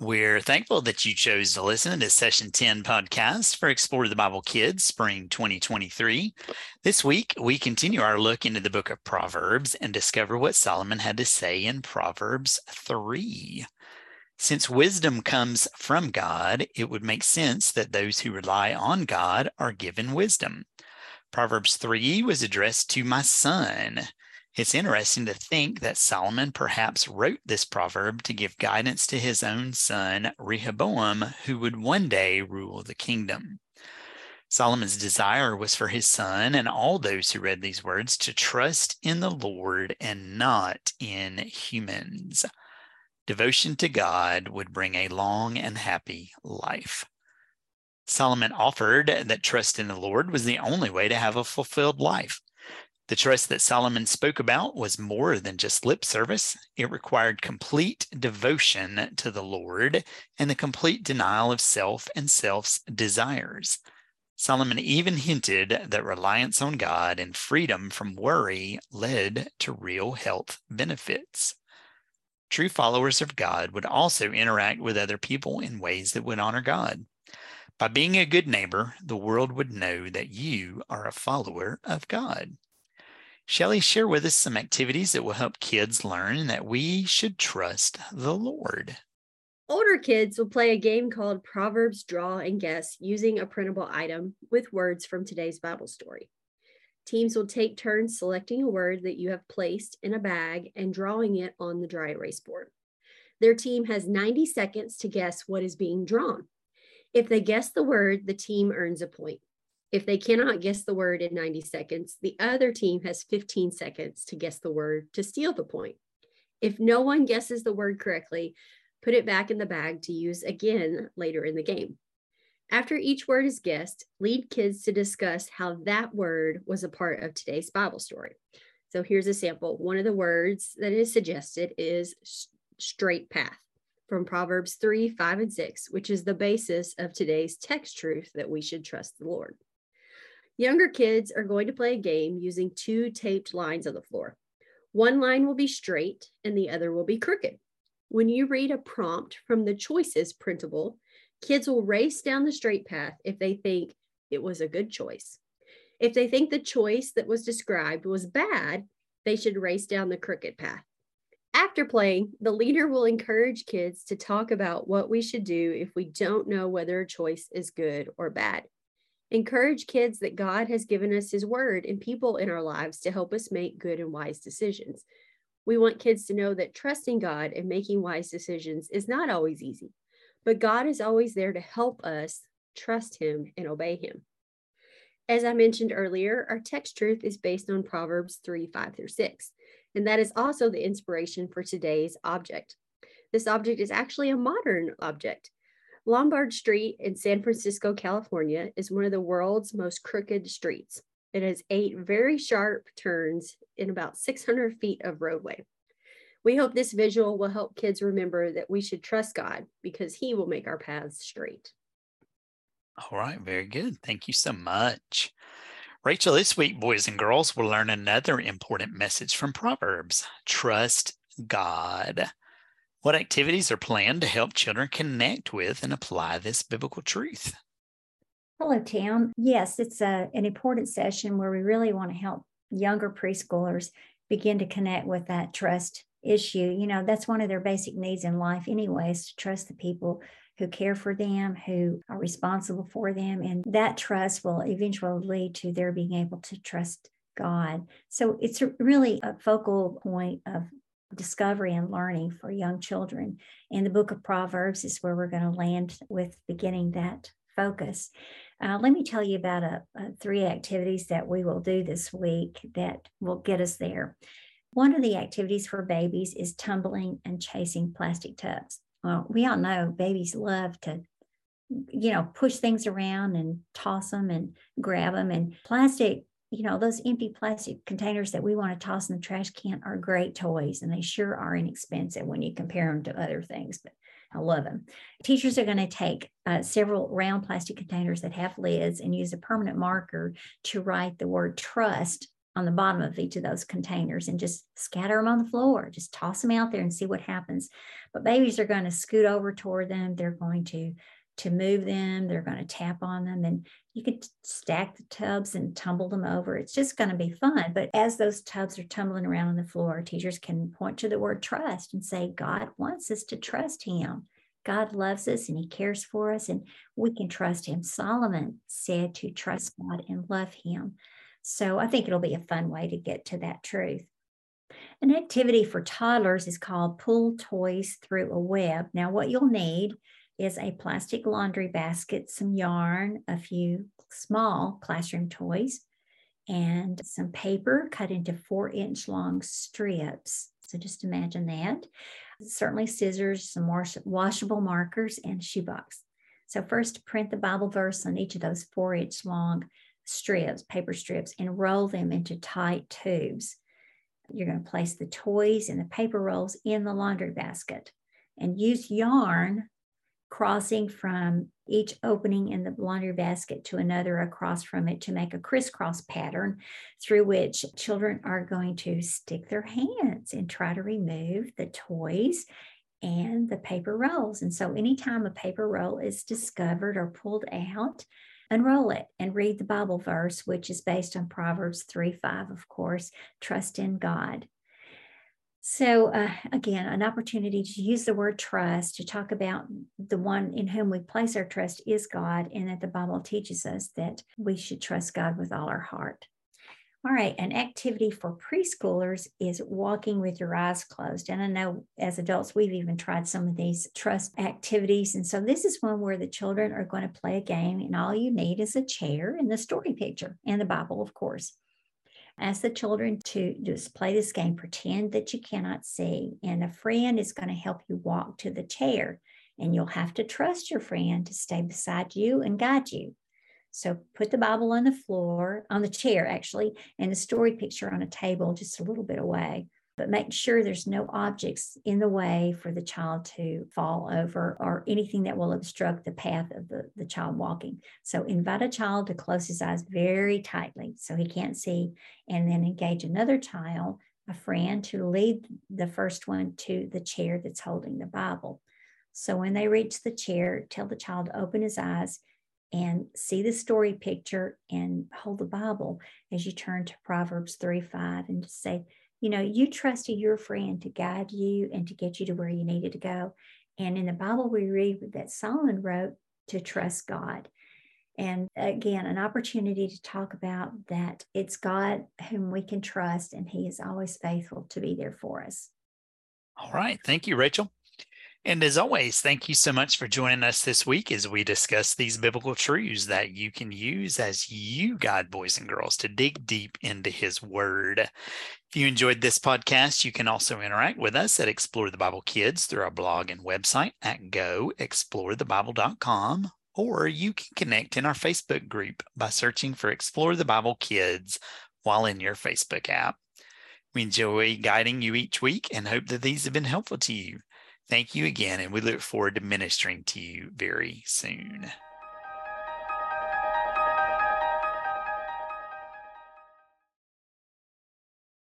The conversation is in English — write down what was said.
We're thankful that you chose to listen to Session 10 podcast for Explore the Bible Kids Spring 2023. This week, we continue our look into the book of Proverbs and discover what Solomon had to say in Proverbs 3. Since wisdom comes from God, it would make sense that those who rely on God are given wisdom. Proverbs 3 was addressed to my son. It's interesting to think that Solomon perhaps wrote this proverb to give guidance to his own son, Rehoboam, who would one day rule the kingdom. Solomon's desire was for his son and all those who read these words to trust in the Lord and not in humans. Devotion to God would bring a long and happy life. Solomon offered that trust in the Lord was the only way to have a fulfilled life. The trust that Solomon spoke about was more than just lip service. It required complete devotion to the Lord and the complete denial of self and self's desires. Solomon even hinted that reliance on God and freedom from worry led to real health benefits. True followers of God would also interact with other people in ways that would honor God. By being a good neighbor, the world would know that you are a follower of God. Shelly, share with us some activities that will help kids learn that we should trust the Lord. Older kids will play a game called Proverbs Draw and Guess using a printable item with words from today's Bible story. Teams will take turns selecting a word that you have placed in a bag and drawing it on the dry erase board. Their team has 90 seconds to guess what is being drawn. If they guess the word, the team earns a point. If they cannot guess the word in 90 seconds, the other team has 15 seconds to guess the word to steal the point. If no one guesses the word correctly, put it back in the bag to use again later in the game. After each word is guessed, lead kids to discuss how that word was a part of today's Bible story. So here's a sample. One of the words that is suggested is straight path from Proverbs 3, 5, and 6, which is the basis of today's text truth that we should trust the Lord. Younger kids are going to play a game using two taped lines on the floor. One line will be straight and the other will be crooked. When you read a prompt from the choices printable, kids will race down the straight path if they think it was a good choice. If they think the choice that was described was bad, they should race down the crooked path. After playing, the leader will encourage kids to talk about what we should do if we don't know whether a choice is good or bad. Encourage kids that God has given us His word and people in our lives to help us make good and wise decisions. We want kids to know that trusting God and making wise decisions is not always easy, but God is always there to help us trust Him and obey Him. As I mentioned earlier, our text truth is based on Proverbs 3 5 through 6, and that is also the inspiration for today's object. This object is actually a modern object. Lombard Street in San Francisco, California, is one of the world's most crooked streets. It has eight very sharp turns in about 600 feet of roadway. We hope this visual will help kids remember that we should trust God because He will make our paths straight. All right, very good. Thank you so much. Rachel, this week, boys and girls, will learn another important message from Proverbs trust God. What activities are planned to help children connect with and apply this biblical truth? Hello, Tim. Yes, it's a, an important session where we really want to help younger preschoolers begin to connect with that trust issue. You know, that's one of their basic needs in life, anyways, to trust the people who care for them, who are responsible for them. And that trust will eventually lead to their being able to trust God. So it's really a focal point of discovery and learning for young children. And the book of Proverbs is where we're going to land with beginning that focus. Uh, let me tell you about a, a three activities that we will do this week that will get us there. One of the activities for babies is tumbling and chasing plastic tubs. Well, we all know babies love to, you know, push things around and toss them and grab them. And plastic you know, those empty plastic containers that we want to toss in the trash can are great toys and they sure are inexpensive when you compare them to other things, but I love them. Teachers are going to take uh, several round plastic containers that have lids and use a permanent marker to write the word trust on the bottom of each of those containers and just scatter them on the floor. Just toss them out there and see what happens. But babies are going to scoot over toward them. They're going to to move them. They're going to tap on them and you could stack the tubs and tumble them over. It's just going to be fun. But as those tubs are tumbling around on the floor, teachers can point to the word trust and say, God wants us to trust him. God loves us and he cares for us and we can trust him. Solomon said to trust God and love him. So I think it'll be a fun way to get to that truth. An activity for toddlers is called Pull Toys Through a Web. Now, what you'll need is a plastic laundry basket, some yarn, a few small classroom toys, and some paper cut into four inch long strips. So just imagine that. Certainly scissors, some wash- washable markers, and shoebox. So first print the Bible verse on each of those four inch long strips, paper strips, and roll them into tight tubes. You're going to place the toys and the paper rolls in the laundry basket and use yarn crossing from each opening in the laundry basket to another across from it to make a crisscross pattern through which children are going to stick their hands and try to remove the toys and the paper rolls. And so, anytime a paper roll is discovered or pulled out, unroll it and read the Bible verse, which is based on Proverbs 3 5, of course, trust in God. So, uh, again, an opportunity to use the word trust to talk about the one in whom we place our trust is God, and that the Bible teaches us that we should trust God with all our heart. All right, an activity for preschoolers is walking with your eyes closed. And I know as adults, we've even tried some of these trust activities. And so this is one where the children are going to play a game, and all you need is a chair and the story picture and the Bible, of course. Ask the children to just play this game, pretend that you cannot see, and a friend is going to help you walk to the chair. And you'll have to trust your friend to stay beside you and guide you. So put the Bible on the floor, on the chair actually, and the story picture on a table just a little bit away but make sure there's no objects in the way for the child to fall over or anything that will obstruct the path of the, the child walking. So invite a child to close his eyes very tightly so he can't see, and then engage another child, a friend, to lead the first one to the chair that's holding the Bible. So when they reach the chair, tell the child to open his eyes and see the story picture and hold the Bible as you turn to Proverbs 3 5 and just say, you know, you trusted your friend to guide you and to get you to where you needed to go. And in the Bible, we read that Solomon wrote to trust God. And again, an opportunity to talk about that it's God whom we can trust, and He is always faithful to be there for us. All right. Thank you, Rachel. And as always, thank you so much for joining us this week as we discuss these biblical truths that you can use as you guide boys and girls to dig deep into His Word. If you enjoyed this podcast, you can also interact with us at Explore the Bible Kids through our blog and website at goexplorethebible.com, or you can connect in our Facebook group by searching for Explore the Bible Kids while in your Facebook app. We enjoy guiding you each week and hope that these have been helpful to you. Thank you again, and we look forward to ministering to you very soon.